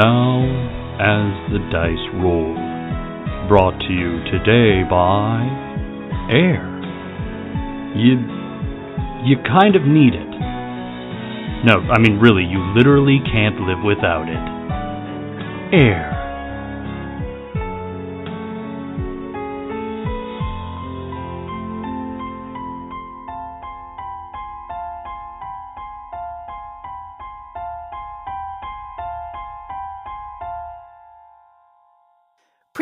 Now, as the dice roll, brought to you today by air. You you kind of need it. No, I mean really, you literally can't live without it. Air.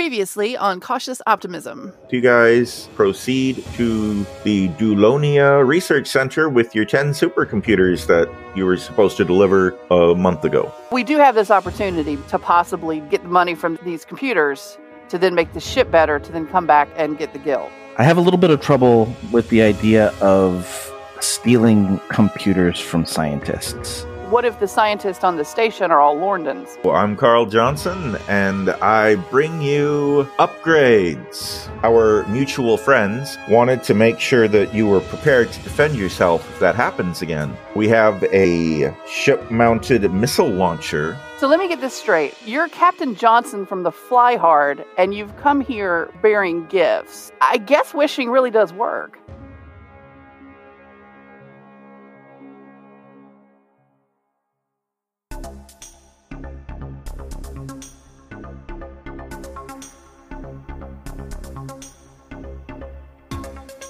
Previously on Cautious Optimism. Do you guys proceed to the Dulonia Research Center with your 10 supercomputers that you were supposed to deliver a month ago. We do have this opportunity to possibly get the money from these computers to then make the ship better to then come back and get the guild. I have a little bit of trouble with the idea of stealing computers from scientists. What if the scientists on the station are all Lorndons? Well, I'm Carl Johnson, and I bring you upgrades. Our mutual friends wanted to make sure that you were prepared to defend yourself if that happens again. We have a ship mounted missile launcher. So let me get this straight. You're Captain Johnson from the Fly Hard, and you've come here bearing gifts. I guess wishing really does work.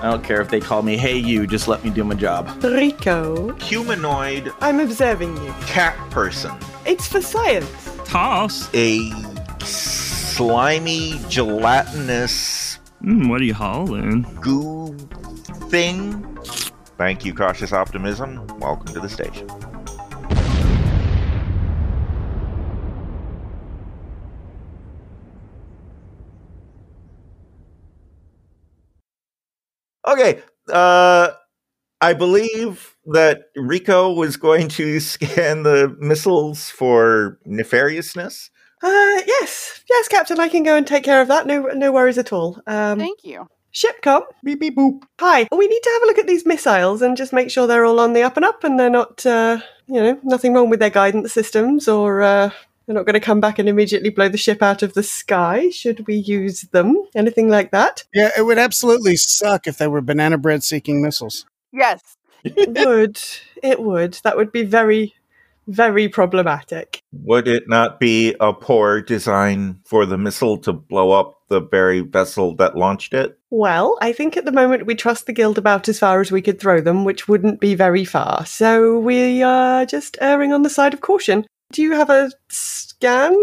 I don't care if they call me Hey You, just let me do my job. Rico, Humanoid I'm observing you. cat person. It's for science. Toss. A slimy, gelatinous Mm, what are you hauling? goo thing. Thank you, cautious optimism. Welcome to the station. Okay, uh, I believe that Rico was going to scan the missiles for nefariousness. Uh, yes, yes, Captain. I can go and take care of that. No, no worries at all. Um, Thank you. Shipcom. Beep beep boop. Hi. We need to have a look at these missiles and just make sure they're all on the up and up, and they're not, uh, you know, nothing wrong with their guidance systems, or uh, they're not going to come back and immediately blow the ship out of the sky. Should we use them? Anything like that? Yeah, it would absolutely suck if they were banana bread seeking missiles. Yes. It would. It would. That would be very, very problematic. Would it not be a poor design for the missile to blow up the very vessel that launched it? Well, I think at the moment we trust the guild about as far as we could throw them, which wouldn't be very far. So we are just erring on the side of caution. Do you have a scan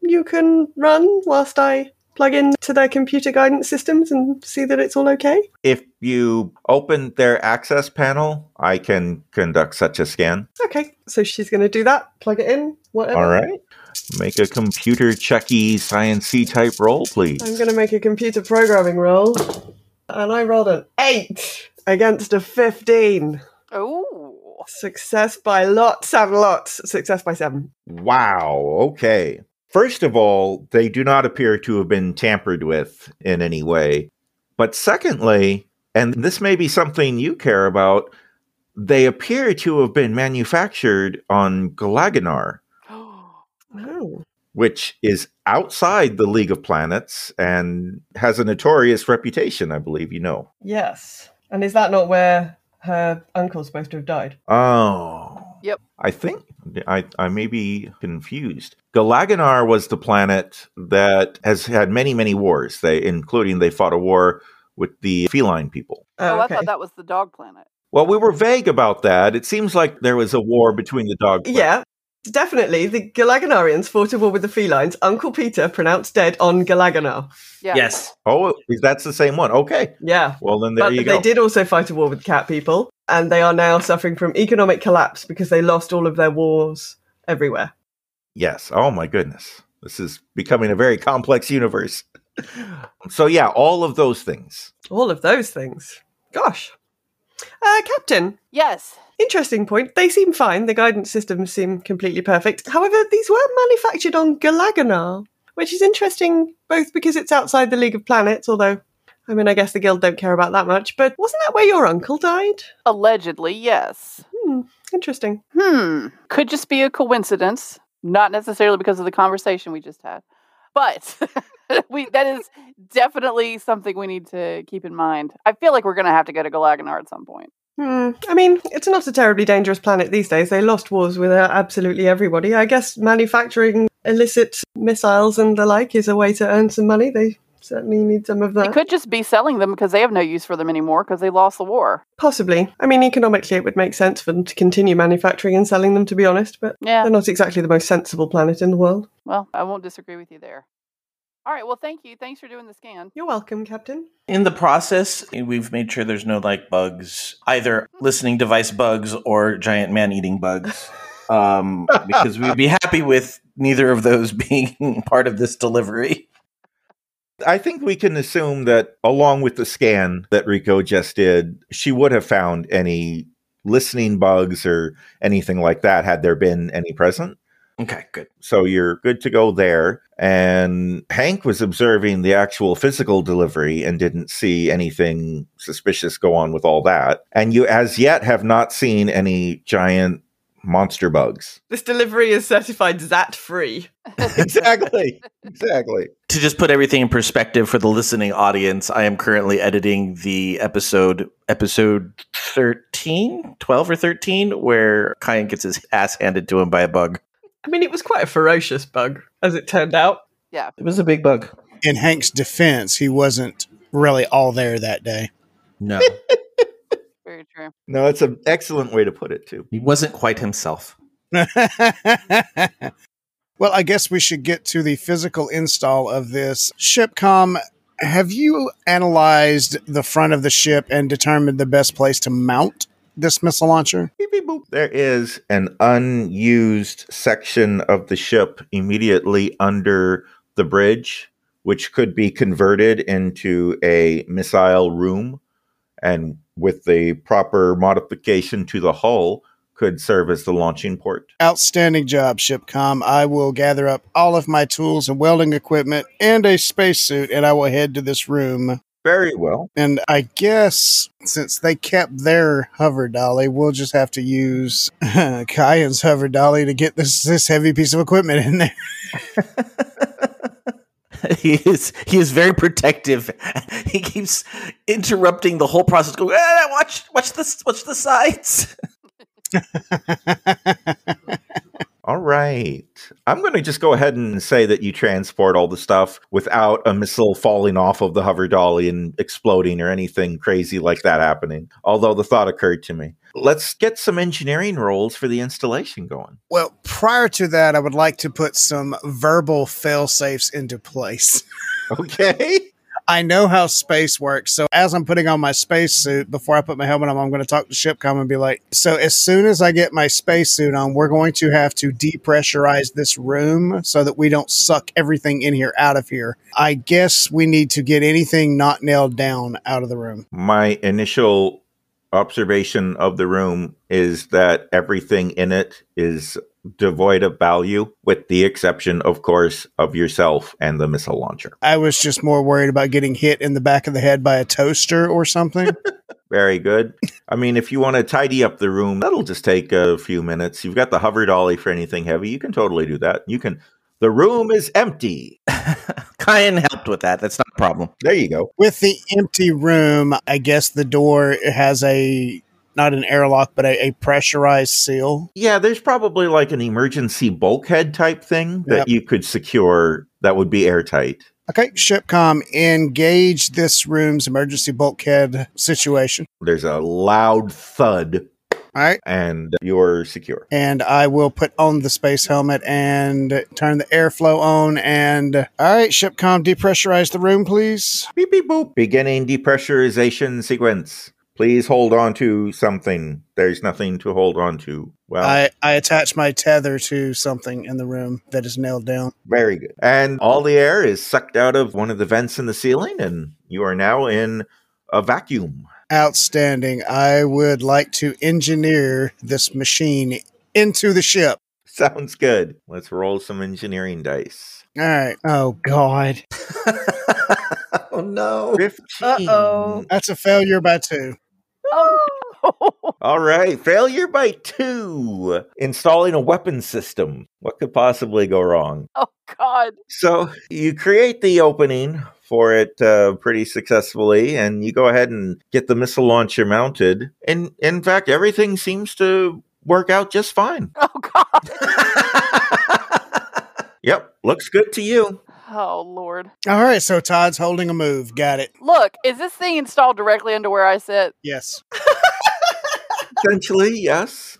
you can run whilst I plug into their computer guidance systems and see that it's all okay? If you open their access panel, I can conduct such a scan. Okay, so she's going to do that. Plug it in. Whatever. All right. Make a computer checky sciencey type roll, please. I'm going to make a computer programming roll, and I rolled an eight against a fifteen. Oh. Success by lots and lots. Success by seven. Wow. Okay. First of all, they do not appear to have been tampered with in any way. But secondly, and this may be something you care about, they appear to have been manufactured on Galaganar, Oh. which is outside the League of Planets and has a notorious reputation, I believe you know. Yes. And is that not where her uncle's supposed to have died? Oh. Yep. I think I, I may be confused. Galaganar was the planet that has had many, many wars. They including they fought a war with the feline people. Oh, Oh, I thought that was the dog planet. Well, we were vague about that. It seems like there was a war between the dog. Yeah, definitely. The Galaganarians fought a war with the felines. Uncle Peter pronounced dead on Galaganar. Yeah. Yes. Oh, that's the same one. Okay. Yeah. Well, then there but you they did also fight a war with cat people, and they are now suffering from economic collapse because they lost all of their wars everywhere. Yes. Oh my goodness. This is becoming a very complex universe. so, yeah, all of those things. All of those things. Gosh. Uh, Captain, Yes. interesting point. They seem fine. The guidance systems seem completely perfect. However, these were manufactured on Galaganar, which is interesting both because it's outside the League of Planets, although, I mean, I guess the Guild don't care about that much, but wasn't that where your uncle died? Allegedly, yes. Hmm, interesting. Hmm. Could just be a coincidence, not necessarily because of the conversation we just had. But we that is definitely something we need to keep in mind. I feel like we're going to have to go to Galaganar at some point. Hmm. I mean, it's not a terribly dangerous planet these days. They lost wars with uh, absolutely everybody. I guess manufacturing illicit missiles and the like is a way to earn some money. They certainly need some of that. They could just be selling them because they have no use for them anymore because they lost the war. Possibly. I mean, economically, it would make sense for them to continue manufacturing and selling them, to be honest, but Yeah. they're not exactly the most sensible planet in the world. Well, I won't disagree with you there. All right. Well, thank you. Thanks for doing the scan. You're welcome, Captain. In the process, we've made sure there's no like bugs, either listening device bugs or giant man eating bugs, um, because we'd be happy with neither of those being part of this delivery. I think we can assume that along with the scan that Rico just did, she would have found any listening bugs or anything like that had there been any present. Okay, good. So you're good to go there. And Hank was observing the actual physical delivery and didn't see anything suspicious go on with all that. And you, as yet, have not seen any giant monster bugs. This delivery is certified ZAT free. exactly. Exactly. To just put everything in perspective for the listening audience, I am currently editing the episode episode 13, 12 or 13 where Kyan gets his ass handed to him by a bug. I mean, it was quite a ferocious bug, as it turned out. Yeah. It was a big bug. In Hank's defense, he wasn't really all there that day. No. Very true. No, it's an excellent way to put it, too. he wasn't quite himself. well, I guess we should get to the physical install of this. Shipcom, have you analyzed the front of the ship and determined the best place to mount this missile launcher? Beep, beep, boop. There is an unused section of the ship immediately under the bridge, which could be converted into a missile room. And with the proper modification to the hull, could serve as the launching port. Outstanding job, Shipcom. I will gather up all of my tools and welding equipment and a spacesuit, and I will head to this room. Very well. And I guess since they kept their hover dolly, we'll just have to use Kyan's hover dolly to get this this heavy piece of equipment in there. he is he is very protective. He keeps interrupting the whole process. Going, "Ah, watch watch this watch the sides. All right. I'm going to just go ahead and say that you transport all the stuff without a missile falling off of the hover dolly and exploding or anything crazy like that happening. Although the thought occurred to me. Let's get some engineering rolls for the installation going. Well, prior to that, I would like to put some verbal fail safes into place. Okay. I know how space works. So as I'm putting on my spacesuit, before I put my helmet on, I'm going to talk to Shipcom and be like, so as soon as I get my spacesuit on, we're going to have to depressurize this room so that we don't suck everything in here out of here. I guess we need to get anything not nailed down out of the room. My initial observation of the room is that everything in it is devoid of value, with the exception, of course, of yourself and the missile launcher. I was just more worried about getting hit in the back of the head by a toaster or something. Very good. I mean, if you want to tidy up the room, that'll just take a few minutes. You've got the hover dolly for anything heavy. You can totally do that. You can. The room is empty. Kyan helped with that. That's not a problem. There you go. With the empty room, I guess the door has a not an airlock, but a, a pressurized seal. Yeah, there's probably like an emergency bulkhead type thing that Yep. you could secure that would be airtight. Okay, Shipcom, engage this room's emergency bulkhead situation. There's a loud thud All right. and you're secure. And I will put on the space helmet and turn the airflow on. And all right, Shipcom, depressurize the room, please. Beep beep boop. Beginning depressurization sequence. Please hold on to something. There's nothing to hold on to. Well, I, I attach my tether to something in the room that is nailed down. very good. And all the air is sucked out of one of the vents in the ceiling, and you are now in a vacuum. Outstanding. I would like to engineer this machine into the ship. Sounds good. Let's roll some engineering dice. All right. Oh, God. oh no. 15. Uh-oh. That's a failure by two. Oh, no. All right, failure by two. Installing a weapon system. What could possibly go wrong? oh God. So you create the opening for it uh, pretty successfully, and you go ahead and get the missile launcher mounted. And in fact, everything seems to work out just fine. Oh God. Yep, looks good to you. Oh Lord. All right. So Todd's holding a move. Got it. Look, is this thing installed directly into where I sit? Yes. Essentially, yes.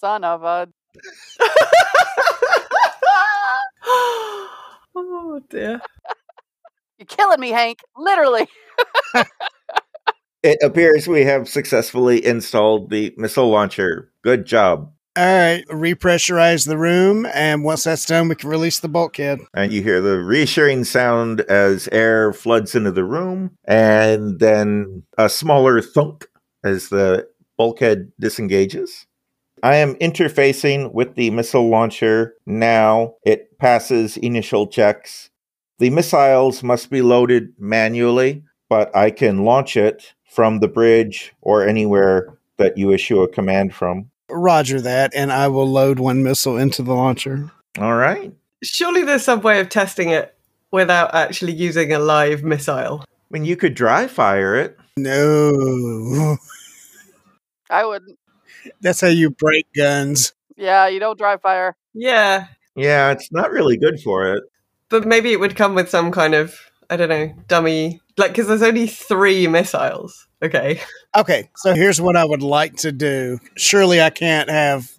Son of a. oh dear. You're killing me, Hank. Literally. It appears we have successfully installed the missile launcher. Good job. All right. Repressurize the room. And once that's done, we can release the bulkhead. And you hear the reassuring sound as air floods into the room, and then a smaller thunk as the bulkhead disengages. I am interfacing with the missile launcher now. It passes initial checks. The missiles must be loaded manually, but I can launch it from the bridge or anywhere that you issue a command from. Roger that. And I will load one missile into the launcher. All right. Surely there's some way of testing it without actually using a live missile. I mean, you could dry fire it. No. I wouldn't. That's how you break guns. Yeah, you don't dry fire. Yeah, Yeah, it's not really good for it. but maybe it would come with some kind of I don't know dummy like because there's only three missiles. Okay, Okay. So here's what I would like to do. Surely I can't have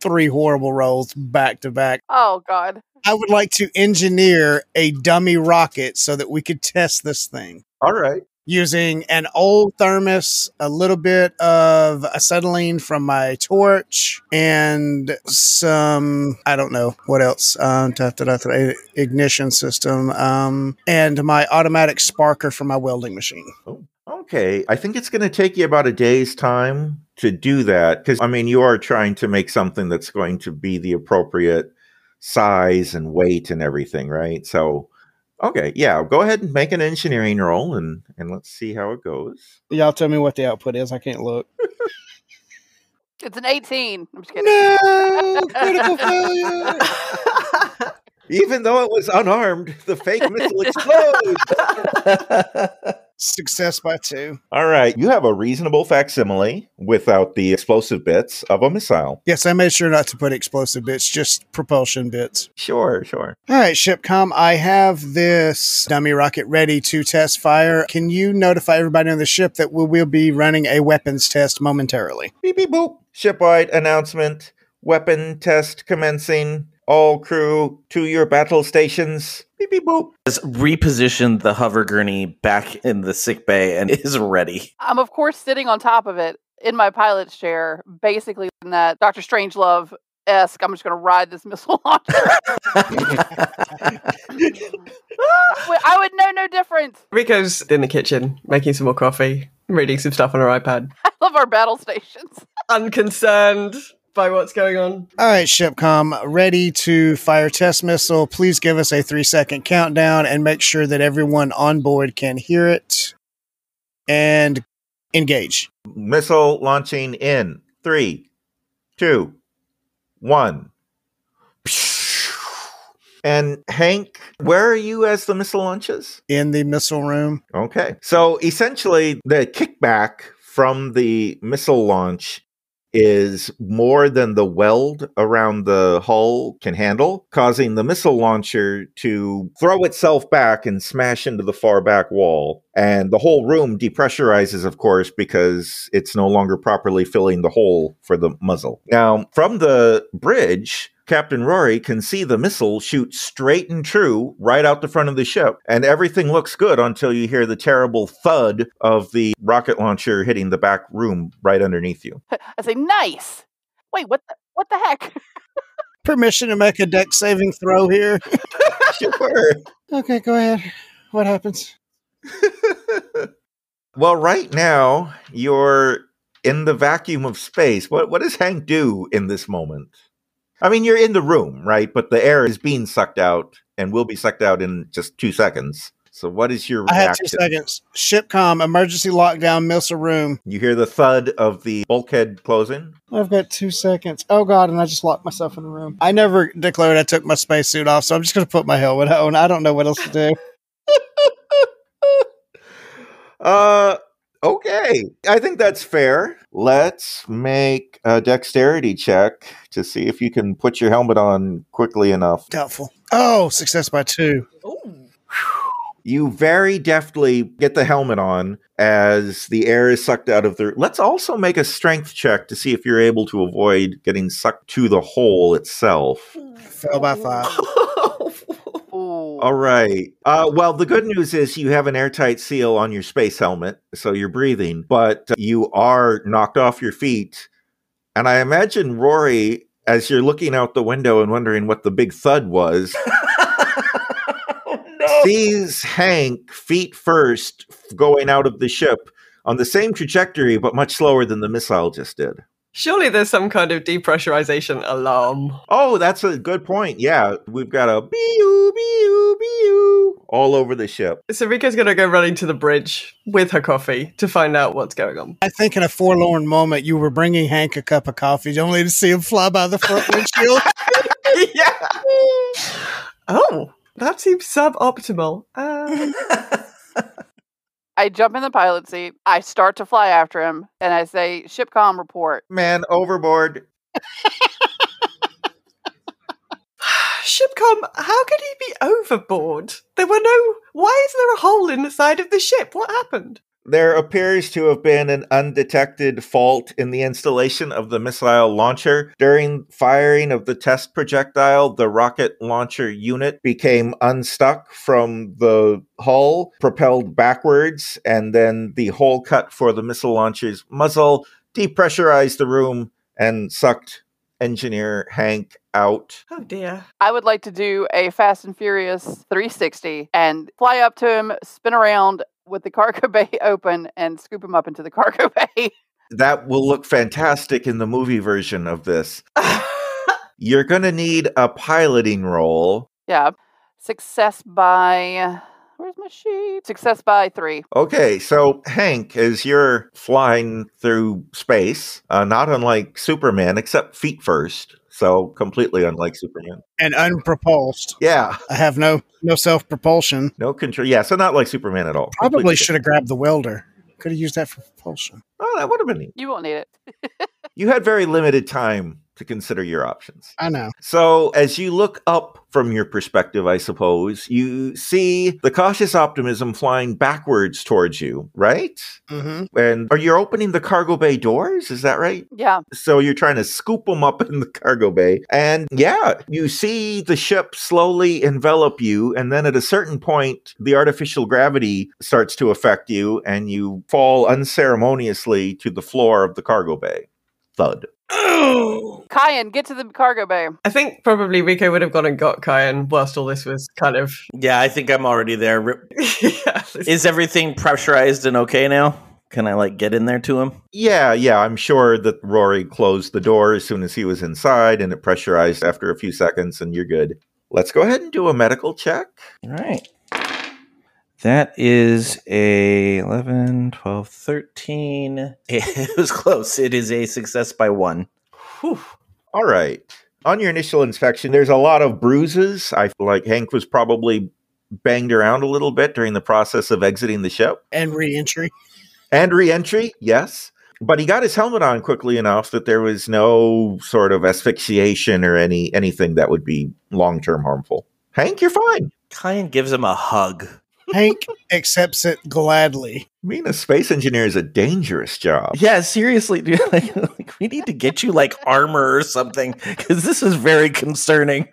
three horrible rolls back to back. Oh God. I would like to engineer a dummy rocket so that we could test this thing. All right. Using an old thermos, a little bit of acetylene from my torch, and some, I don't know what else, um, da, da, da, ignition system, um, and my automatic sparker for my welding machine. Okay. I think it's going to take you about a day's time to do that because, I mean, you are trying to make something that's going to be the appropriate size and weight and everything, right? So, okay. Yeah. Go ahead and make an engineering roll and, and let's see how it goes. Y'all tell me what the output is. I can't look. It's an 18. I'm just kidding. No, critical failure. Even though it was unarmed, the fake missile explodes. Success by two. All right. You have a reasonable facsimile without the explosive bits of a missile. Yes, I made sure not to put explosive bits, just propulsion bits. Sure, sure. All right, Shipcom, I have this dummy rocket ready to test fire. Can you notify everybody on the ship that we will be running a weapons test momentarily? Beep beep boop. Shipwide announcement. Weapon test commencing. All crew to your battle stations. Beep beep boop. Has repositioned the hover gurney back in the sick bay and is ready. I'm of course sitting on top of it in my pilot's chair, basically in that Doctor Strangelove esque. I'm just going to ride this missile launcher. I would know no difference. Rico's in the kitchen making some more coffee, reading some stuff on her iPad, I love our battle stations. unconcerned by what's going on. All right, Shipcom, ready to fire test missile. Please give us a three second countdown and make sure that everyone on board can hear it. And engage. Missile launching in three, two, one. And Hank, where are you as the missile launches? In the missile room. Okay. So essentially, the kickback from the missile launch is more than the weld around the hull can handle, causing the missile launcher to throw itself back and smash into the far back wall. And the whole room depressurizes, of course, because it's no longer properly filling the hole for the muzzle. Now, from the bridge, Captain Rory can see the missile shoot straight and true right out the front of the ship, and everything looks good until you hear the terrible thud of the rocket launcher hitting the back room right underneath you. I say, nice. Wait, what? The? What the heck? Permission to make a dex saving throw here. Sure. Okay, go ahead. What happens? well, right now you're in the vacuum of space. What what does Hank do in this moment? I mean, you're in the room, right? But the air is being sucked out and will be sucked out in just two seconds. So, what is your Reaction? I had two seconds. Shipcom, emergency lockdown, Milsa room. You hear the thud of the bulkhead closing. I've got two seconds. Oh god, and I just locked myself in the room. I never declared I took my spacesuit off, so I'm just gonna put my helmet on. I don't know what else to do. Uh, okay. I think that's fair. Let's make a dexterity check to see if you can put your helmet on quickly enough. Doubtful. Oh, success by two. You very deftly get the helmet on as the air is sucked out of the. Let's also make a strength check to see if you're able to avoid getting sucked to the hole itself. Fell by five. All right. Uh, well, the good news is you have an airtight seal on your space helmet, so you're breathing, but you are knocked off your feet. And I imagine Rory, as you're looking out the window and wondering what the big thud was, oh, no. sees Hank feet first going out of the ship on the same trajectory, but much slower than the missile just did. Surely there's some kind of depressurization alarm. Oh, that's a good point. Yeah, we've got a bee-oo, bee-oo, bee-oo all over the ship. So Rico's gonna go running to the bridge with her coffee to find out what's going on. I think in a forlorn moment you were bringing Hank a cup of coffee only to see him fly by the front windshield. yeah. Oh, that seems suboptimal. Um, I jump in the pilot seat. I start to fly after him, and I say, "Shipcom report." Man overboard. Shipcom, how could he be overboard? There were no. Why is there a hole in the side of the ship? What happened? There appears to have been an undetected fault in the installation of the missile launcher. During firing of the test projectile, the rocket launcher unit became unstuck from the hull, propelled backwards, and then the hole cut for the missile launcher's muzzle depressurized the room and sucked engineer Hank out. Oh dear. I would like to do a Fast and Furious 360 and fly up to him, spin around with the cargo bay open, and scoop him up into the cargo bay. That will look fantastic in the movie version of this. You're going to need a piloting roll. yeah. Success by. Where's my sheet? Success by three. Okay, so Hank, as you're flying through space, uh, not unlike Superman, except feet first, so completely unlike Superman. and unpropulsed. Yeah, I have no no self propulsion. no control. Yeah, so not like Superman at all. Probably Completely should have grabbed the welder. Could have used that for propulsion. Oh, that would have been neat. You won't need it. You had very limited time to consider your options. I know. So, as you look up from your perspective, I suppose, you see the cautious optimism flying backwards towards you, right? Mm-hmm. And are you opening the cargo bay doors? Is that right? Yeah. So you're trying to scoop them up in the cargo bay. And yeah, you see the ship slowly envelop you. And then at a certain point, the artificial gravity starts to affect you and you fall unceremoniously to the floor of the cargo bay. Thud. Kyan, get to the cargo bay. I think probably Rico would have gone and got Kyan whilst all this was kind of. Yeah, I think I'm already there. Rip- yeah, Is everything pressurized and okay now? Can I like get in there to him? Yeah, yeah, I'm sure that Rory closed the door as soon as he was inside and it pressurized after a few seconds and you're good. Let's go ahead and do a medical check. All right. That is a 11, 12, 13. It was close. It is a success by one. Whew. All right. On your initial inspection, there's a lot of bruises. I feel like Hank was probably banged around a little bit during the process of exiting the ship. And reentry. And re-entry, yes. But he got his helmet on quickly enough that there was no sort of asphyxiation or any anything that would be long-term harmful. Hank, you're fine. Kyan gives him a hug. Hank accepts it gladly. Being a space engineer is a dangerous job. Yeah, seriously, dude. Like, like, we need to get you like armor or something because this is very concerning.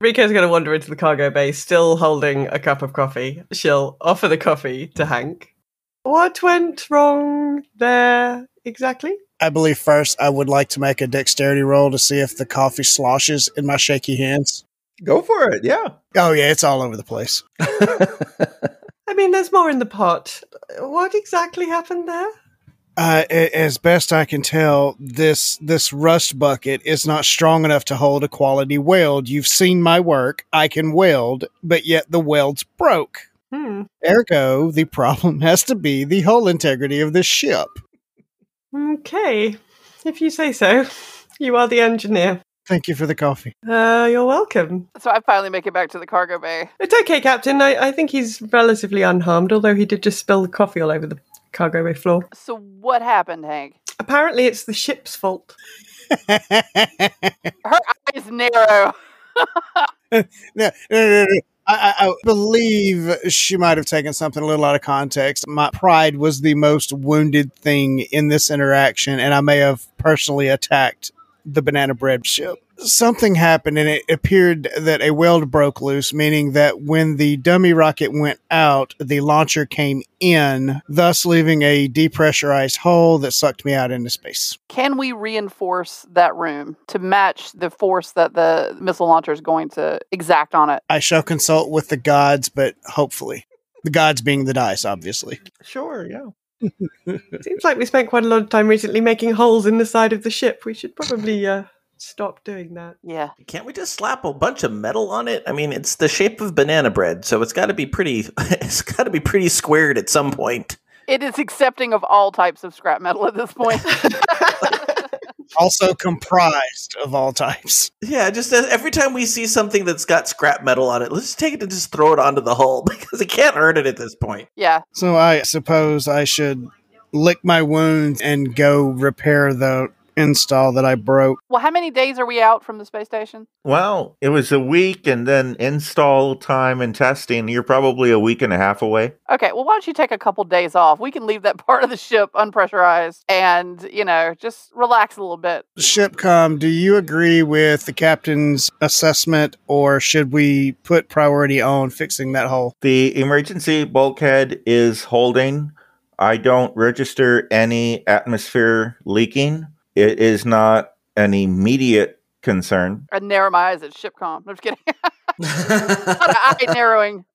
Rico's going to wander into the cargo bay, still holding a cup of coffee. She'll offer the coffee to Hank. What went wrong there exactly? I believe first I would like to make a dexterity roll to see if the coffee sloshes in my shaky hands. Go for it. Yeah. Oh yeah, it's all over the place. I mean, there's more in the pot. What exactly happened there? Uh, as best I can tell, this this rust bucket is not strong enough to hold a quality weld. You've seen my work; I can weld, but yet the weld's broke. Hmm. Ergo, the problem has to be the hull integrity of this ship. Okay. If you say so. You are the engineer. Thank you for the coffee. Uh, you're welcome. So I finally make it back to the cargo bay. It's okay, Captain. I, I think he's relatively unharmed, although he did just spill the coffee all over the cargo bay floor. So what happened, Hank? Apparently, it's the ship's fault. Her eyes narrow. no, no, no, no. I, I, I believe she might have taken something a little out of context. My pride was the most wounded thing in this interaction, and I may have personally attacked the banana bread ship. Something happened, and it appeared that a weld broke loose, meaning that when the dummy rocket went out, the launcher came in, thus leaving a depressurized hole that sucked me out into space. Can we reinforce that room to match the force that the missile launcher is going to exact on it? I shall consult with the gods, but hopefully. The gods being the dice, obviously. Sure. Yeah. Seems like we spent quite a lot of time recently making holes in the side of the ship. We should probably uh, stop doing that. Yeah. Can't we just slap a bunch of metal on it? I mean, it's the shape of banana bread, so it's got to be pretty. It's got to be pretty squared at some point. It is accepting of all types of scrap metal at this point. Also comprised of all types. Yeah, just as- every time we see something that's got scrap metal on it, let's just take it and just throw it onto the hull because it can't hurt it at this point. yeah. So I suppose I should lick my wounds and go repair the install that I broke. Well, how many days are we out from the space station? Well, it was a week and then install time and testing. You're probably a week and a half away. Okay, well, why don't you take a couple days off? We can leave that part of the ship unpressurized and, you know, just relax a little bit. Shipcom, do you agree with the captain's assessment or should we put priority on fixing that hole? The emergency bulkhead is holding. I don't register any atmosphere leaking. It is not an immediate concern. I narrow my eyes at shipcom. I'm just kidding. Not an eye narrowing.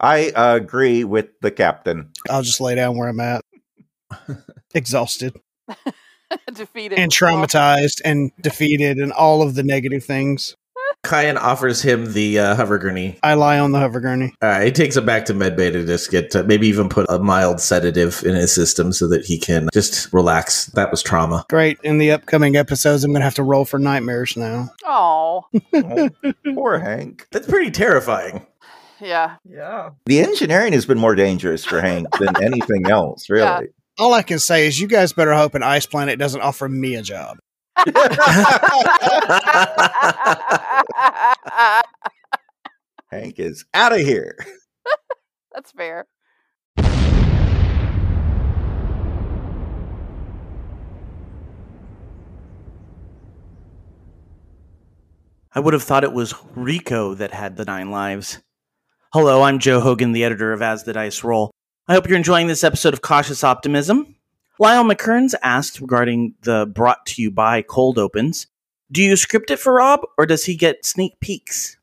I agree with the captain. I'll just lay down where I'm at. Exhausted Defeated. and traumatized and defeated and all of the negative things. Kyan offers him the uh, hover gurney. I lie on the hover gurney. Uh, he takes him back to medbay to just get to maybe even put a mild sedative in his system so that he can just relax. That was trauma. Great. In the upcoming episodes, I'm going to have to roll for nightmares now. Oh, Oh, poor Hank. That's pretty terrifying. yeah. Yeah. The engineering has been more dangerous for Hank than anything else, really. Yeah. All I can say is you guys better hope an ice planet doesn't offer me a job. Hank is out of here. That's fair. I would have thought it was Rico that had the nine lives. Hello, I'm Joe Hogan, the editor of As the Dice Roll. I hope you're enjoying this episode of Cautious Optimism. Lyle McKearns asked regarding the brought to you by cold opens Do you script it for Rob, or does he get sneak peeks?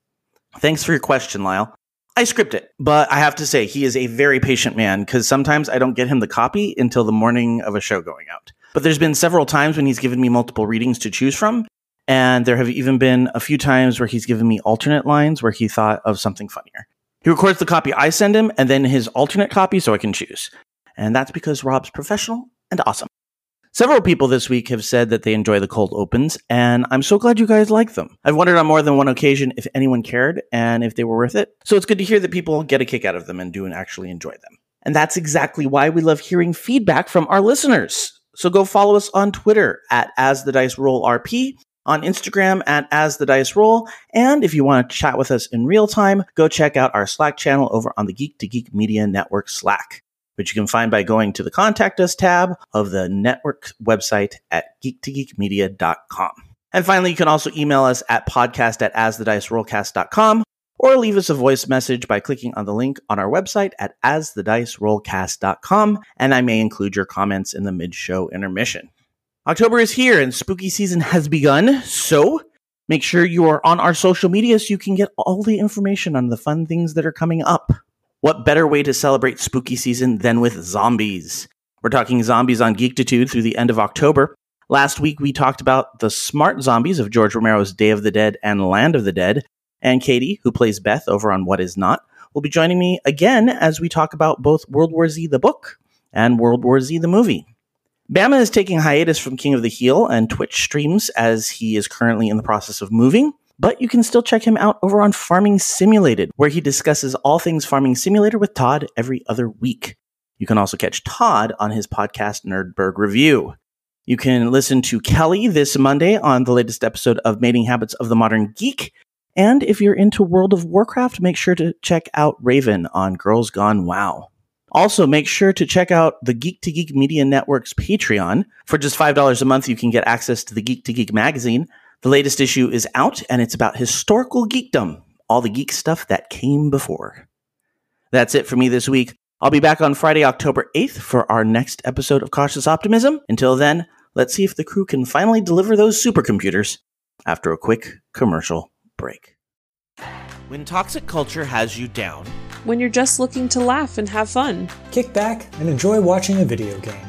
Thanks for your question, Lyle. I script it, but I have to say, he is a very patient man because sometimes I don't get him the copy until the morning of a show going out. But there's been several times when he's given me multiple readings to choose from, and there have even been a few times where he's given me alternate lines where he thought of something funnier. He records the copy I send him and then his alternate copy so I can choose. And that's because Rob's professional and awesome. Several people this week have said that they enjoy the cold opens, and I'm so glad you guys like them. I've wondered on more than one occasion if anyone cared and if they were worth it. So it's good to hear that people get a kick out of them and do and actually enjoy them. And that's exactly why we love hearing feedback from our listeners. So go follow us on Twitter at As the Dice Roll RP, on Instagram at As the Dice Roll, and if you want to chat with us in real time, go check out our Slack channel over on the Geek to Geek Media Network Slack, which you can find by going to the Contact Us tab of the network website at geektogeekmedia.com. And finally, you can also email us at podcast at asthedicerollcast.com or leave us a voice message by clicking on the link on our website at asthedicerollcast.com, and I may include your comments in the mid show intermission. October is here and spooky season has begun, so make sure you are on our social media so you can get all the information on the fun things that are coming up. What better way to celebrate spooky season than with zombies? We're talking zombies on Geektitude through the end of October. Last week we talked about the smart zombies of George Romero's Day of the Dead and Land of the Dead, and Katie, who plays Beth over on What Is Not, will be joining me again as we talk about both World War Z the book and World War Z the movie. Bama is taking hiatus from King of the Heel and Twitch streams as he is currently in the process of moving, but you can still check him out over on Farming Simulated, where he discusses all things Farming Simulator with Todd every other week. You can also catch Todd on his podcast Nerdberg Review. You can listen to Kelly this Monday on the latest episode of Mating Habits of the Modern Geek. And if you're into World of Warcraft, make sure to check out Raven on Girls Gone WoW. Also, make sure to check out the Geek to Geek Media Network's Patreon. For just $5 a month, you can get access to the Geek to Geek magazine. The latest issue is out, and it's about historical geekdom, all the geek stuff that came before. That's it for me this week. I'll be back on Friday, October 8th for our next episode of Cautious Optimism. Until then, let's see if the crew can finally deliver those supercomputers after a quick commercial break. When toxic culture has you down, when you're just looking to laugh and have fun, kick back and enjoy watching a video game,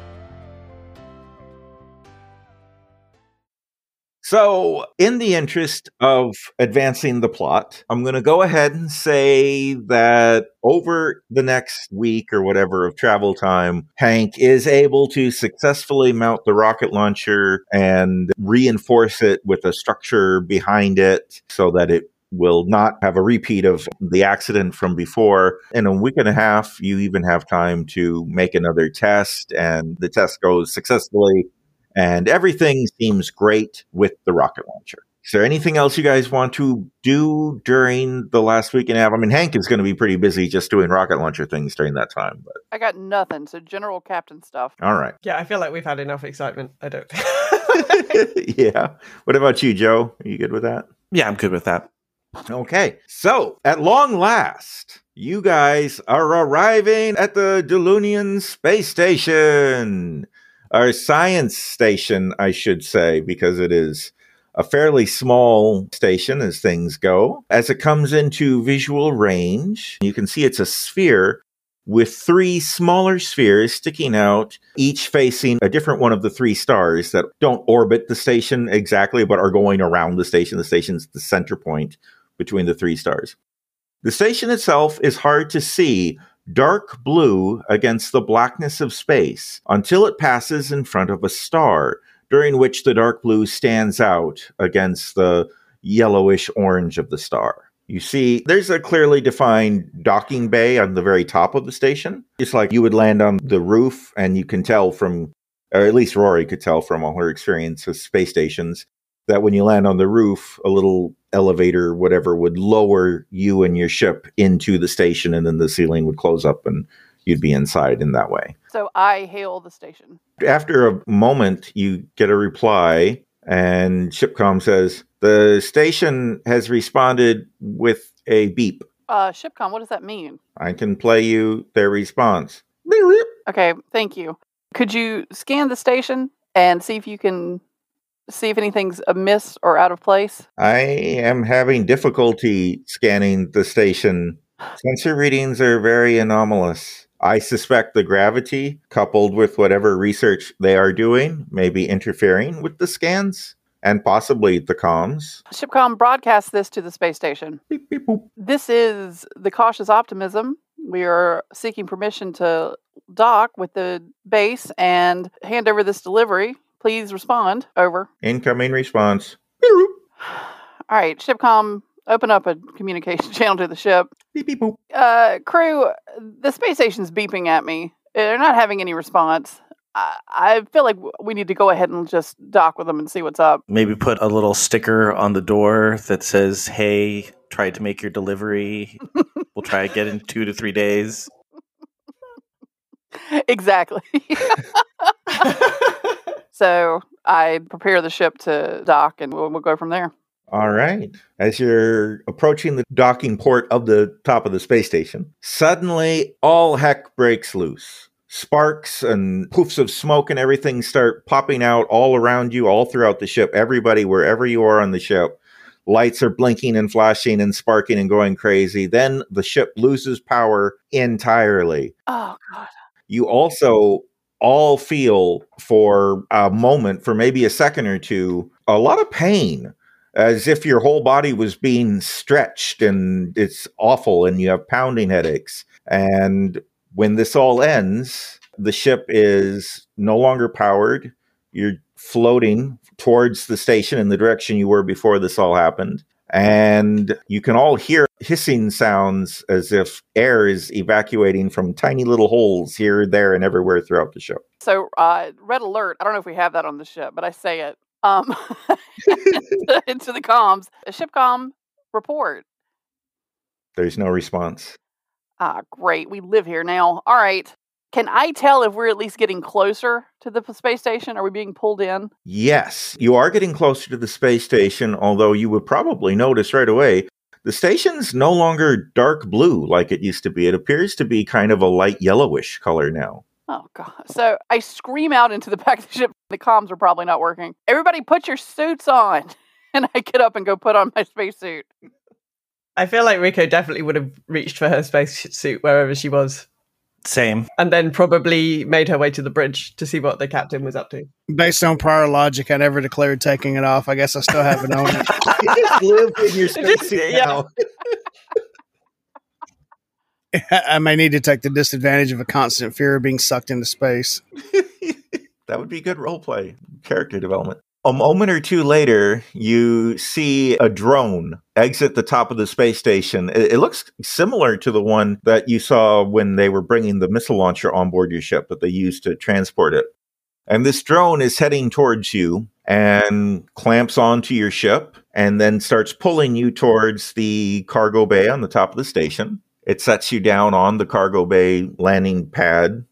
So, in the interest of advancing the plot, I'm going to go ahead and say that over the next week or whatever of travel time, Hank is able to successfully mount the rocket launcher and reinforce it with a structure behind it so that it will not have a repeat of the accident from before. In a week and a half, you even have time to make another test, and the test goes successfully and everything seems great with the rocket launcher. Is there anything else you guys want to do during the last week and a half? I mean, Hank is going to be pretty busy just doing rocket launcher things during that time. But I got nothing. So general captain stuff. All right. Yeah, I feel like we've had enough excitement. I don't yeah. What about you, Joe? Are you good with that? Yeah, I'm good with that. Okay. So, at long last, you guys are arriving at the Delunian space station our science station, I should say, because it is a fairly small station as things go. As it comes into visual range, you can see it's a sphere with three smaller spheres sticking out, each facing a different one of the three stars that don't orbit the station exactly, but are going around the station. The station's the center point between the three stars. The station itself is hard to see dark blue against the blackness of space until it passes in front of a star, during which the dark blue stands out against the yellowish orange of the star. You see, there's a clearly defined docking bay on the very top of the station. It's like you would land on the roof, and you can tell from, or at least Rory could tell from all her experience with space stations, that when you land on the roof, a little elevator, whatever, would lower you and your ship into the station, and then the ceiling would close up and you'd be inside in that way. So I hail the station. After a moment, you get a reply, and Shipcom says, The station has responded with a beep. Uh, Shipcom, what does that mean? I can play you their response. Okay, thank you. Could you scan the station and see if you can see if anything's amiss or out of place? I am having difficulty scanning the station. Sensor readings are very anomalous. I suspect the gravity, coupled with whatever research they are doing, may be interfering with the scans. and possibly the comms. Shipcom broadcasts this to the space station. This is the cautious optimism. We are seeking permission to dock with the base and hand over this delivery. Please respond. Over. Incoming response. All right, Shipcom, open up a communication channel to the ship. Beep, beep, boop. Uh, crew, the space station's beeping at me. They're not having any response. I, I feel like we need to go ahead and just dock with them and see what's up. Maybe put a little sticker on the door that says, "Hey, tried to make your delivery. we'll try again in two to three days." exactly. So I prepare the ship to dock and we'll, we'll go from there. All right. As you're approaching the docking port of the top of the space station, suddenly all heck breaks loose. Sparks and poofs of smoke and everything start popping out all around you, all throughout the ship. Everybody, wherever you are on the ship, lights are blinking and flashing and sparking and going crazy. Then the ship loses power entirely. Oh, God. You also all feel for a moment, for maybe a second or two, a lot of pain as if your whole body was being stretched and it's awful and you have pounding headaches. And when this all ends, the ship is no longer powered. You're floating towards the station in the direction you were before this all happened. And you can all hear hissing sounds as if air is evacuating from tiny little holes here, there, and everywhere throughout the ship. So, uh, red alert. I don't know if we have that on the ship, but I say it um, into the comms. A shipcom report. There's no response. Ah, great. We live here now. All right. Can I tell if we're at least getting closer to the space station? Are we being pulled in? Yes, you are getting closer to the space station, although you would probably notice right away the station's no longer dark blue like it used to be. It appears to be kind of a light yellowish color now. Oh, God. So I scream out into the back of the ship. The comms are probably not working. Everybody put your suits on. And I get up and go put on my spacesuit. I feel like Rico definitely would have reached for her spacesuit wherever she was. Same. And then probably made her way to the bridge to see what the captain was up to. Based on prior logic, I never declared taking it off. I guess I still haven't owned it. you just live in your spacesuit yeah. I may need to take the disadvantage of a constant fear of being sucked into space. That would be good role play, character development. A moment or two later, you see a drone exit the top of the space station. It, it looks similar to the one that you saw when they were bringing the missile launcher on board your ship that they used to transport it. And this drone is heading towards you and clamps onto your ship and then starts pulling you towards the cargo bay on the top of the station. It sets you down on the cargo bay landing pad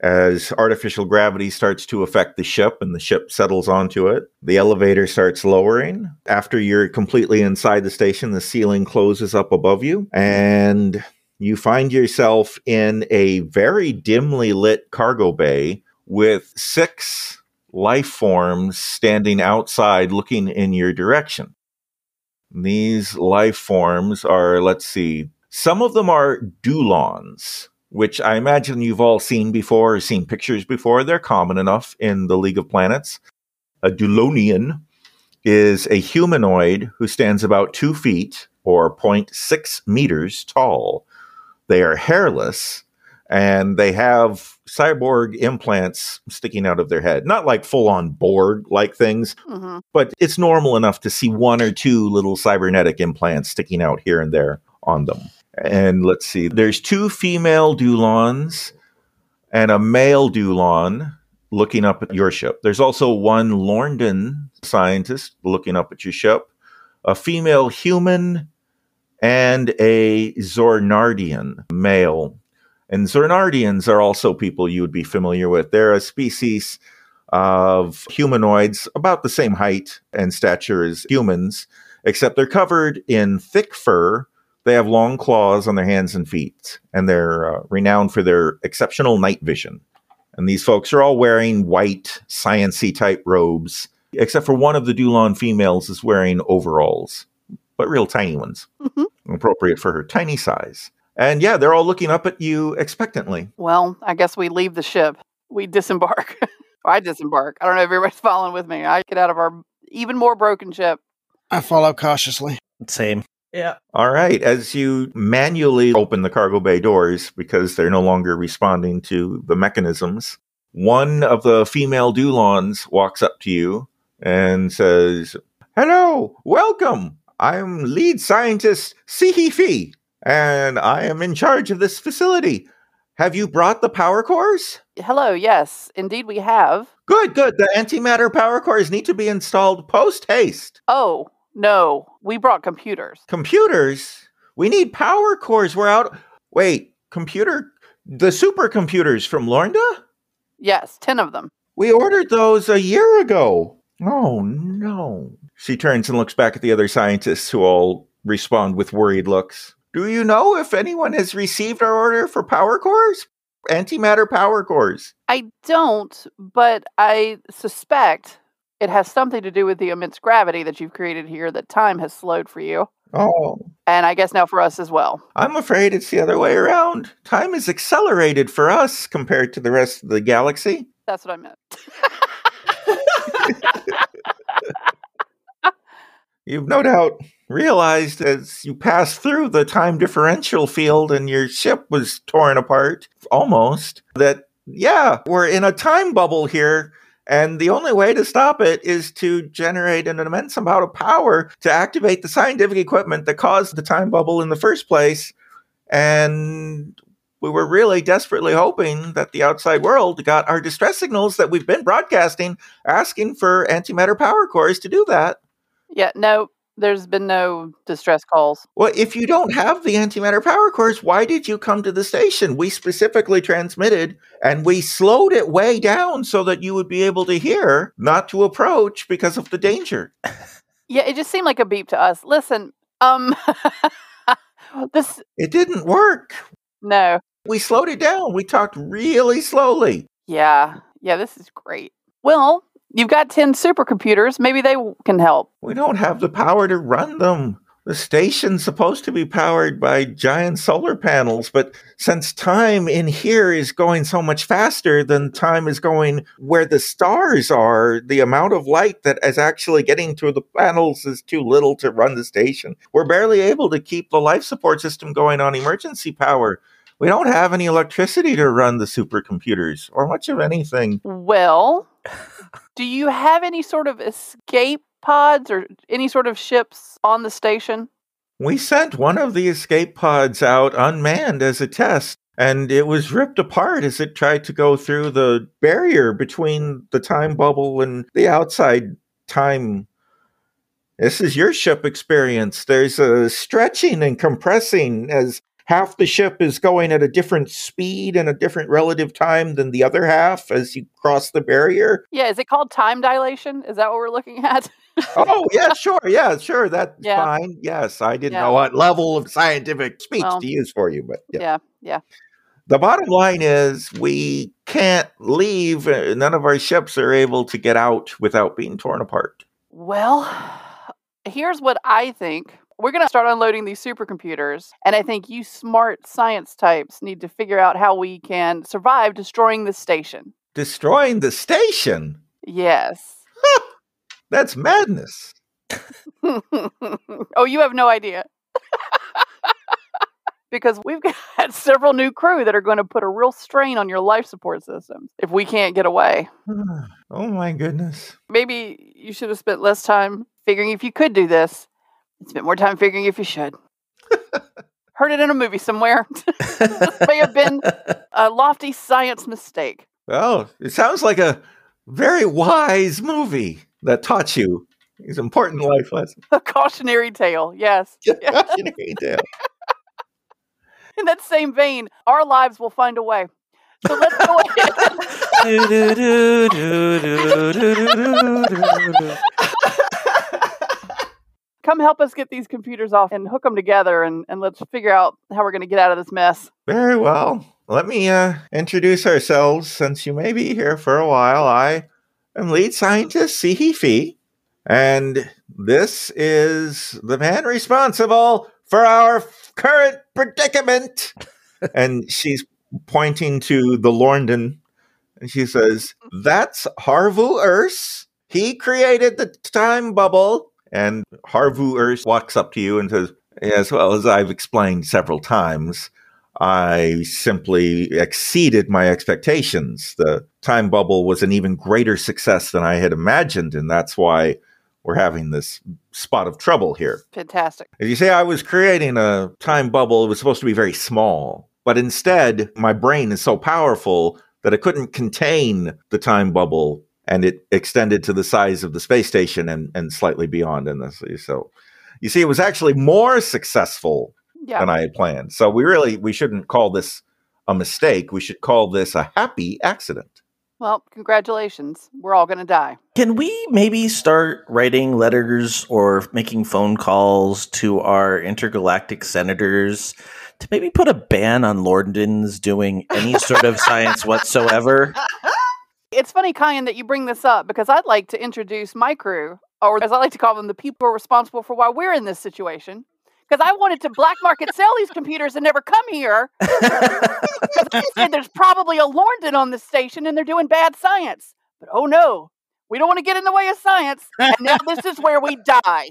as artificial gravity starts to affect the ship and the ship settles onto it. The elevator starts lowering. After you're completely inside the station, the ceiling closes up above you and you find yourself in a very dimly lit cargo bay with six life forms standing outside looking in your direction. These life forms are, let's see, some of them are Dulons, which I imagine you've all seen before or seen pictures before. They're common enough in the League of Planets. A Dulonian is a humanoid who stands about two feet or 0.6 meters tall. They are hairless and they have cyborg implants sticking out of their head. Not like full on Borg like things, Mm-hmm. but it's normal enough to see one or two little cybernetic implants sticking out here and there on them. And let's see, there's two female Dulons and a male Dulon looking up at your ship. There's also one Lorndon scientist looking up at your ship, a female human, and a Zornardian male. And Zornardians are also people you would be familiar with. They're a species of humanoids about the same height and stature as humans, except they're covered in thick fur. They have long claws on their hands and feet, and they're uh, renowned for their exceptional night vision. And these folks are all wearing white, sciency type robes, except for one of the Dulon females is wearing overalls, but real tiny ones, appropriate for her tiny size. And yeah, they're all looking up at you expectantly. Well, I guess we leave the ship. We disembark. or I disembark. I don't know if everybody's following with me. I get out of our even more broken ship. I follow cautiously. Same. Yeah. All right. As you manually open the cargo bay doors because they're no longer responding to the mechanisms, one of the female Dulons walks up to you and says, Hello, welcome. I'm lead scientist Sihi Fi, and I am in charge of this facility. Have you brought the power cores? Hello, yes, indeed we have. Good, good. The antimatter power cores need to be installed post haste. Oh, no, we brought computers. Computers? We need power cores. We're out. Wait, computer? The supercomputers from Lornda? Yes, 10 of them. We ordered those a year ago. Oh, no. She turns and looks back at the other scientists who all respond with worried looks. Do you know if anyone has received our order for power cores? Antimatter power cores. I don't, but I suspect it has something to do with the immense gravity that you've created here that time has slowed for you. Oh, And I guess now for us as well. I'm afraid it's the other way around. Time is accelerated for us compared to the rest of the galaxy. That's what I meant. You've no doubt realized as you passed through the time differential field and your ship was torn apart, almost, that, yeah, we're in a time bubble here. And the only way to stop it is to generate an immense amount of power to activate the scientific equipment that caused the time bubble in the first place. And we were really desperately hoping that the outside world got our distress signals that we've been broadcasting, asking for antimatter power cores to do that. Yeah, no, there's been no distress calls. Well, if you don't have the antimatter power cores, why did you come to the station? We specifically transmitted and we slowed it way down so that you would be able to hear, not to approach because of the danger. Yeah, it just seemed like a beep to us. Listen, um, this, It didn't work. no. We slowed it down. We talked really slowly. Yeah, yeah, this is great. Well, you've got 10 supercomputers. Maybe they can help. We don't have the power to run them. The station's supposed to be powered by giant solar panels, but since time in here is going so much faster than time is going where the stars are, the amount of light that is actually getting to the panels is too little to run the station. We're barely able to keep the life support system going on emergency power. We don't have any electricity to run the supercomputers or much of anything. Well, do you have any sort of escape pods or any sort of ships on the station? We sent one of the escape pods out unmanned as a test, and it was ripped apart as it tried to go through the barrier between the time bubble and the outside time. This is your ship experience. There's a stretching and compressing as half the ship is going at a different speed and a different relative time than the other half as you cross the barrier. Yeah, is it called time dilation? Is that what we're looking at? oh, yeah, sure. Yeah, sure. That's Yeah. fine. Yes, I didn't Yeah. know what level of scientific speech Well, to use for you, but yeah. yeah, yeah. The bottom line is we can't leave. uh, None of our ships are able to get out without being torn apart. Well, here's what I think. We're going to start unloading these supercomputers, and I think you smart science types need to figure out how we can survive destroying the station. Destroying the station? Yes. That's madness. oh, you have no idea. because we've got several new crew that are going to put a real strain on your life support systems if we can't get away. Oh my goodness. Maybe you should have spent less time figuring if you could do this spent more time figuring if you should. Heard it in a movie somewhere. this may have been a lofty science mistake. Well, it sounds like a very wise movie that taught you these important life lessons. A cautionary tale, yes. Cautionary tale. In that same vein, our lives will find a way. So let's go ahead. Come help us get these computers off and hook them together and, and let's figure out how we're going to get out of this mess. Very well. Let me uh, introduce ourselves since you may be here for a while. I am lead scientist Sihi Fi, and this is the man responsible for our f- current predicament. and she's pointing to the Lorndon, and she says, That's Harvu Urs. he created the time bubble. And Harvu Urs walks up to you and says, As well as I've explained several times, I simply exceeded my expectations. The time bubble was an even greater success than I had imagined, and that's why we're having this spot of trouble here. Fantastic. As you say, I was creating a time bubble. It was supposed to be very small, but instead, my brain is so powerful that it couldn't contain the time bubble, and it extended to the size of the space station and, and slightly beyond. And this, so, you see, it was actually more successful Yeah. than I had planned. So we really we shouldn't call this a mistake. We should call this a happy accident. Well, congratulations. We're all going to die. Can we maybe start writing letters or making phone calls to our intergalactic senators to maybe put a ban on Lordens doing any sort of science whatsoever? It's funny, Kyan, that you bring this up because I'd like to introduce my crew, or as I like to call them, the people responsible for why we're in this situation. Because I wanted to black market sell these computers and never come here. 'Cause I said there's probably a Lorndon on this station and they're doing bad science. But oh no, we don't want to get in the way of science. And now this is where we die.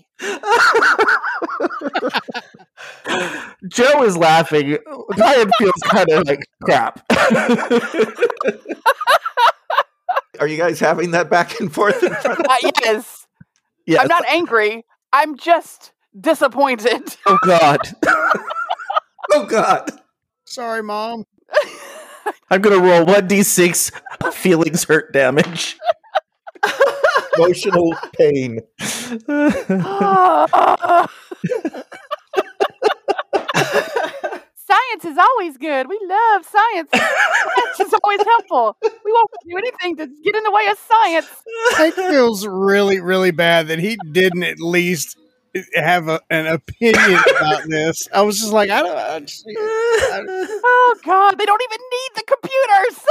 Joe is laughing. Ryan feels kind of like crap. Are you guys having that back and forth in front of Uh, yes. Yes. I'm not angry. I'm just disappointed. Oh God. oh God. Sorry, mom. I'm gonna roll one d six feelings hurt damage. emotional pain? science is always good. We love science. science is always helpful. We won't do anything to get in the way of science. It feels really, really bad that he didn't at least eh, have a, an opinion about this. I was just like, I don't. I just- Oh God, they don't even need the computers.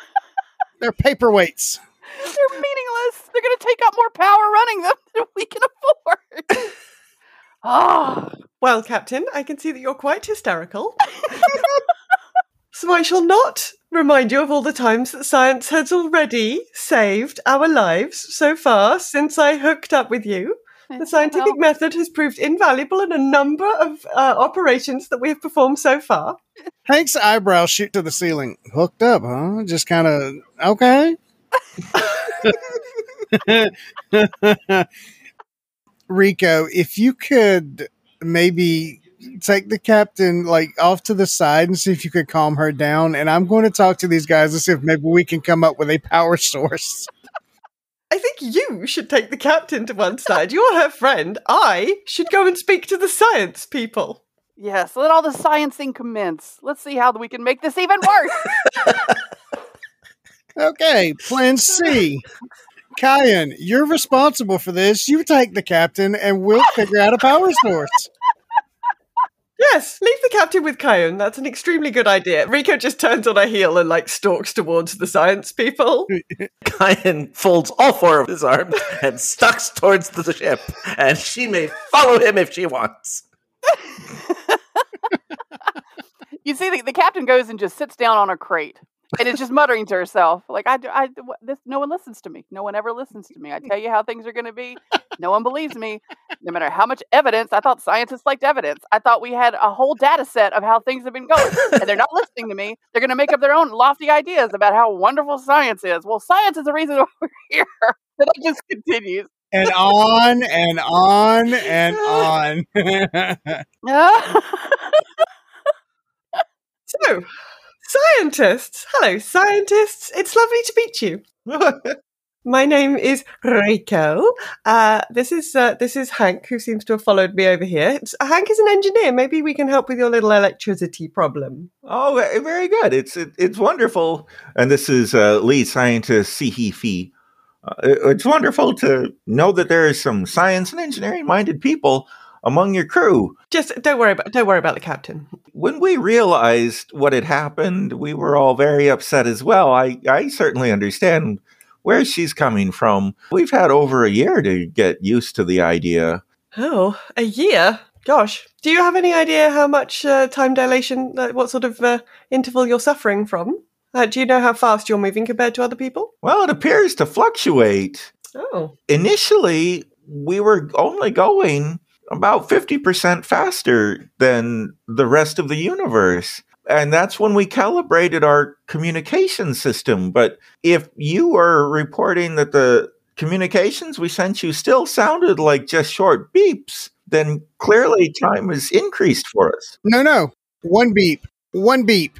they're paperweights. They're meaningless. They're going to take up more power running them than we can afford. Oh, Well, Captain, I can see that you're quite hysterical. so I shall not remind you of all the times that science has already saved our lives so far since I hooked up with you. The scientific well. method has proved invaluable in a number of uh, operations that we have performed so far. Hank's eyebrows shoot to the ceiling. Hooked up, huh? Just kind of okay. Rico, if you could maybe take the captain like off to the side and see if you could calm her down, and I'm going to talk to these guys and see if maybe we can come up with a power source. I think you should take the captain to one side. You're her friend. I should go and speak to the science people. yes. Let all the sciencing commence. Let's see how we can make this even worse. Okay, plan C. Kyan, you're responsible for this. You take the captain, and we'll figure out a power source. Yes, leave the captain with Kyon. That's an extremely good idea. Rico just turns on her heel and like stalks towards the science people. Kyan folds all four of his arms and stalks towards the ship, and she may follow him if she wants. you see, the, the captain goes and just sits down on a crate and is just muttering to herself, like, I, do- I, this, no one listens to me. No one ever listens to me. I tell you how things are going to be. No one believes me. No matter how much evidence, I thought scientists liked evidence. I thought we had a whole data set of how things have been going, and they're not listening to me. They're going to make up their own lofty ideas about how wonderful science is. Well, science is the reason why we're here. But it just continues. And on and on and on. So, scientists. Hello, scientists. It's lovely to meet you. My name is Rico. Uh, this is uh, this is Hank, who seems to have followed me over here. It's- Hank is an engineer. Maybe we can help with your little electricity problem. Oh, very good. It's it, it's wonderful. And this is uh, lead scientist Sihi Fi. Uh, it- it's wonderful to know that there is some science and engineering minded people among your crew. Just don't worry about don't worry about the captain. When we realized what had happened, we were all very upset as well. I, I certainly understand where she's coming from. We've had over a year to get used to the idea. Oh, a year. Gosh, do you have any idea how much uh, time dilation, uh, what sort of uh, interval you're suffering from? Uh, do you know how fast you're moving compared to other people? Well, it appears to fluctuate. Oh. Initially, we were only going about 50% faster than the rest of the universe. And that's when we calibrated our communication system. But if you are reporting that the communications we sent you still sounded like just short beeps, then clearly time has increased for us. No, no. One beep. One beep.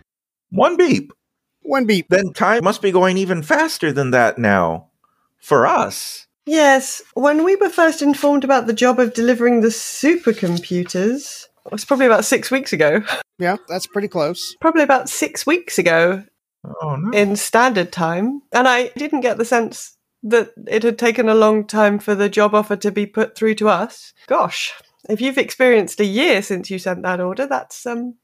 One beep. One beep. Then time must be going even faster than that now for us. Yes, when we were first informed about the job of delivering the supercomputers, it was probably about six weeks ago. Yeah, that's pretty close. Probably about six weeks ago Oh, no. in standard time. And I didn't get the sense that it had taken a long time for the job offer to be put through to us. Gosh, if you've experienced a year since you sent that order, that's, um,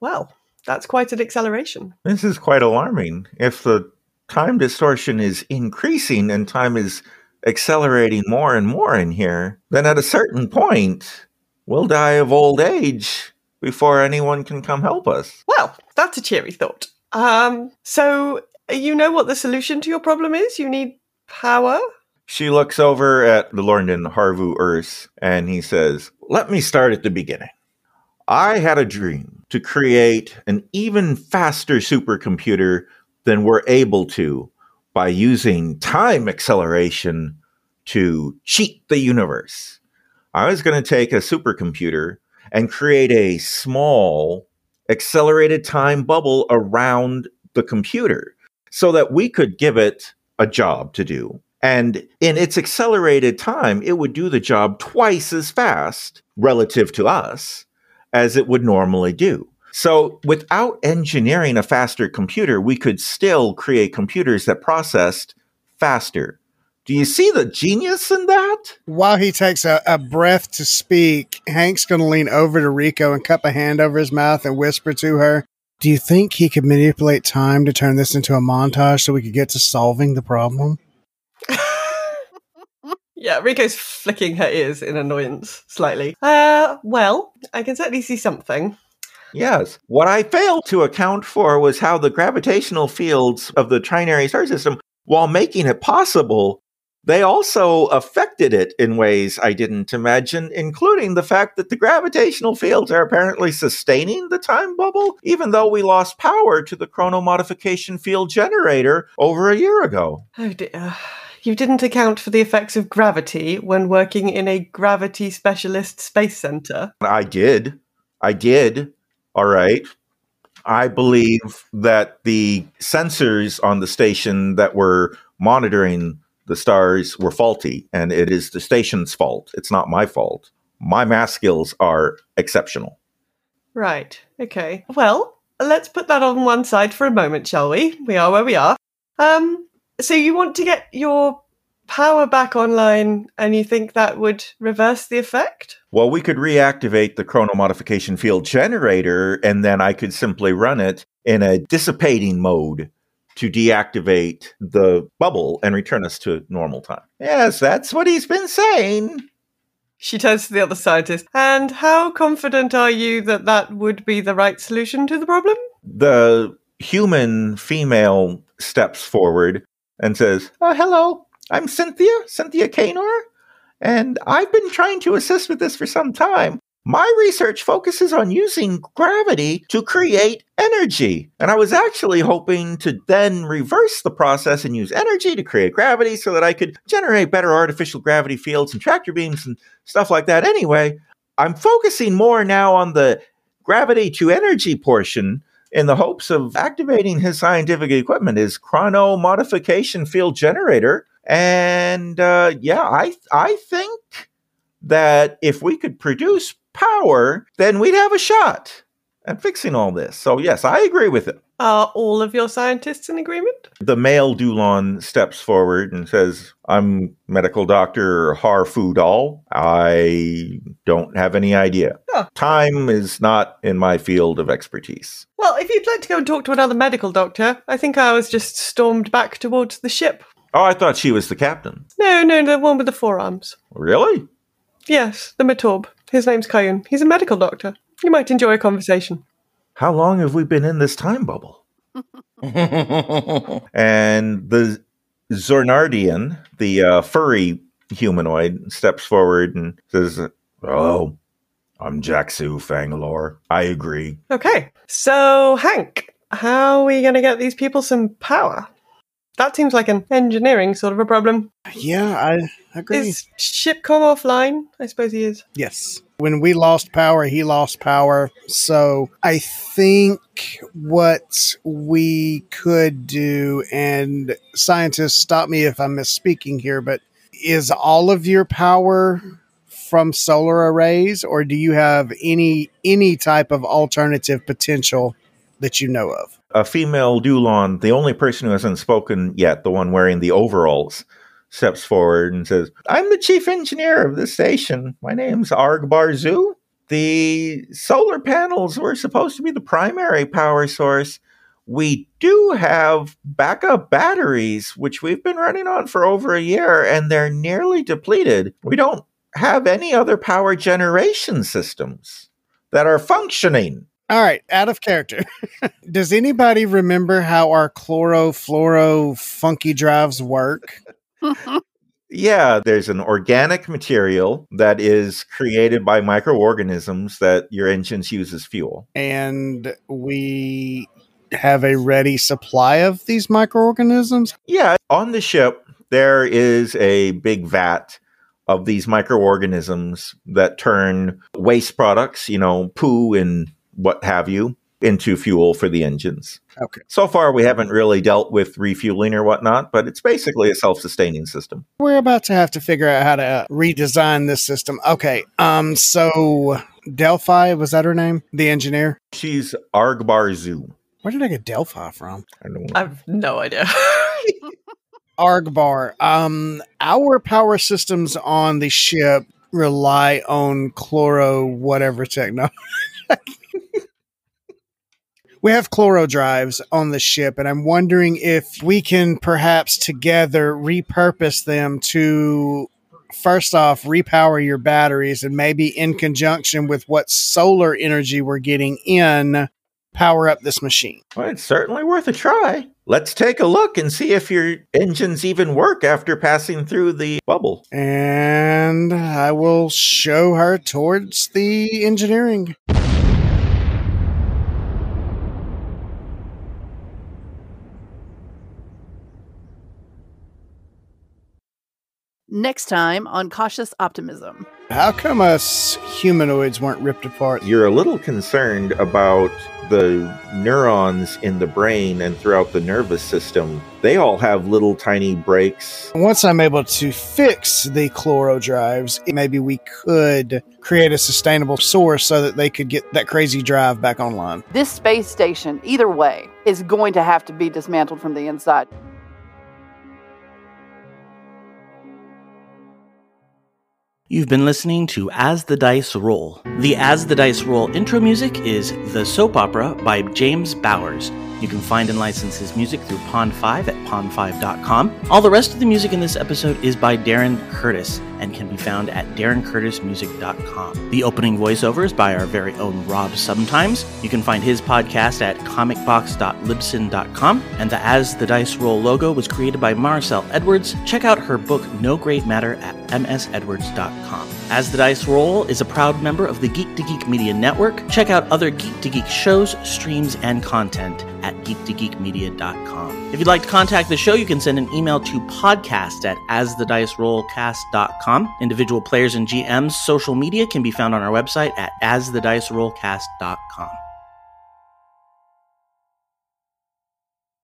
well, that's quite an acceleration. This is quite alarming. If the time distortion is increasing and time is accelerating more and more in here, then at a certain point, we'll die of old age before anyone can come help us. Well, that's a cheery thought. Um, so you know what the solution to your problem is? You need power? She looks over at the Lorndon Harvu Urs and he says, Let me start at the beginning. I had a dream to create an even faster supercomputer than we're able to by using time acceleration to cheat the universe. I was going to take a supercomputer and create a small accelerated time bubble around the computer so that we could give it a job to do. And in its accelerated time, it would do the job twice as fast relative to us as it would normally do. So, without engineering a faster computer, we could still create computers that processed faster. Do you see the genius in that? While he takes a, a breath to speak, Hank's going to lean over to Rico and cup a hand over his mouth and whisper to her, Do you think he could manipulate time to turn this into a montage so we could get to solving the problem? Yeah, Rico's flicking her ears in annoyance slightly. Uh, well, I can certainly see something. Yes. What I failed to account for was how the gravitational fields of the trinary star system, while making it possible, they also affected it in ways I didn't imagine, including the fact that the gravitational fields are apparently sustaining the time bubble, even though we lost power to the chronomodification field generator over a year ago. Oh dear. Uh, you didn't account for the effects of gravity when working in a gravity specialist space center. I did. I did. All right. I believe that the sensors on the station that were monitoring the stars were faulty, and it is the station's fault. It's not my fault. My math skills are exceptional. Right. Okay. Well, let's put that on one side for a moment, shall we? We are where we are. Um, so you want to get your power back online and you think that would reverse the effect? Well, we could reactivate the chrono modification field generator, and then I could simply run it in a dissipating mode to deactivate the bubble and return us to normal time. Yes, that's what he's been saying. She turns to the other scientist. And how confident are you that that would be the right solution to the problem? The human female steps forward and says, oh, Hello, I'm Cynthia, Cynthia Kanor, and I've been trying to assist with this for some time. My research focuses on using gravity to create energy. And I was actually hoping to then reverse the process and use energy to create gravity so that I could generate better artificial gravity fields and tractor beams and stuff like that. Anyway, I'm focusing more now on the gravity to energy portion in the hopes of activating his scientific equipment, his chrono modification field generator. And uh, yeah, I I think that if we could produce power, then we'd have a shot at fixing all this. So yes, I agree with it. Are all of your scientists in agreement? The male Dulon steps forward and says, I'm medical doctor Har Fudal. I don't have any idea. Oh. Time is not in my field of expertise. Well, if you'd like to go and talk to another medical doctor, I think I was just stormed back towards the ship. Oh, I thought she was the captain. No, no, the one with the four arms. Really? Yes, the Matorb. His name's Kayun. He's a medical doctor. You might enjoy a conversation. How long have we been in this time bubble? and the Zornardian, the uh, furry humanoid, steps forward and says, "Oh, I'm Jaxu Fangalore. I agree." Okay, so Hank, how are we going to get these people some power? That seems like an engineering sort of a problem. Yeah, I agree. Is Shipcom offline? I suppose he is. Yes. When we lost power, he lost power. So I think what we could do, and scientists stop me if I'm misspeaking here, but is all of your power from solar arrays, or do you have any any type of alternative potential that you know of? A female Dulon, the only person who hasn't spoken yet, the one wearing the overalls, steps forward and says, I'm the chief engineer of the station. My name's Arg Barzu. The solar panels were supposed to be the primary power source. We do have backup batteries, which we've been running on for over a year, and they're nearly depleted. We don't have any other power generation systems that are functioning. All right, out of character. Does anybody remember how our chlorofluoro funky drives work? Yeah, there's an organic material that is created by microorganisms that your engines use as fuel. And we have a ready supply of these microorganisms? Yeah, on the ship, there is a big vat of these microorganisms that turn waste products, you know, poo and what have you, into fuel for the engines. Okay. So far, we haven't really dealt with refueling or whatnot, but it's basically a self sustaining system. We're about to have to figure out how to redesign this system. Okay. Um, so Delphi, was that her name? The engineer? She's Arg Barzu. Where did I get Delphi from? I don't know. I've no idea. Argbar. Um, our power systems on the ship rely on chloro whatever technology. we have chloro drives on the ship, and I'm wondering if we can perhaps together repurpose them to first off repower your batteries and maybe in conjunction with what solar energy we're getting in power up this machine. Well, it's certainly worth a try. Let's take a look and see if your engines even work after passing through the bubble. And I will show her towards the engineering. Next time on Cautious Optimism. How come us humanoids weren't ripped apart? You're a little concerned about the neurons in the brain and throughout the nervous system. They all have little tiny breaks. Once I'm able to fix the chloro drives, maybe we could create a sustainable source so that they could get that crazy drive back online. This space station, either way, is going to have to be dismantled from the inside. You've been listening to As the Dice Roll. The As the Dice Roll intro music is The Soap Opera by James Bowers. You can find and license his music through Pond5 at pond5.com. All the rest of the music in this episode is by Darren Curtis and can be found at darrencurtismusic.com. The opening voiceover is by our very own Rob Sometimes. You can find his podcast at comicbox.libsyn.com. And the As the Dice Roll logo was created by Maricel Edwards. Check out her book No Great Matter at msedwards.com. As the Dice Roll is a proud member of the Geek to Geek Media Network. Check out other Geek to Geek shows, streams, and content at geektogeekmedia.com. If you'd like to contact the show, you can send an email to podcast at asthedicerollcast.com. Individual players and GMs' social media can be found on our website at asthedicerollcast.com.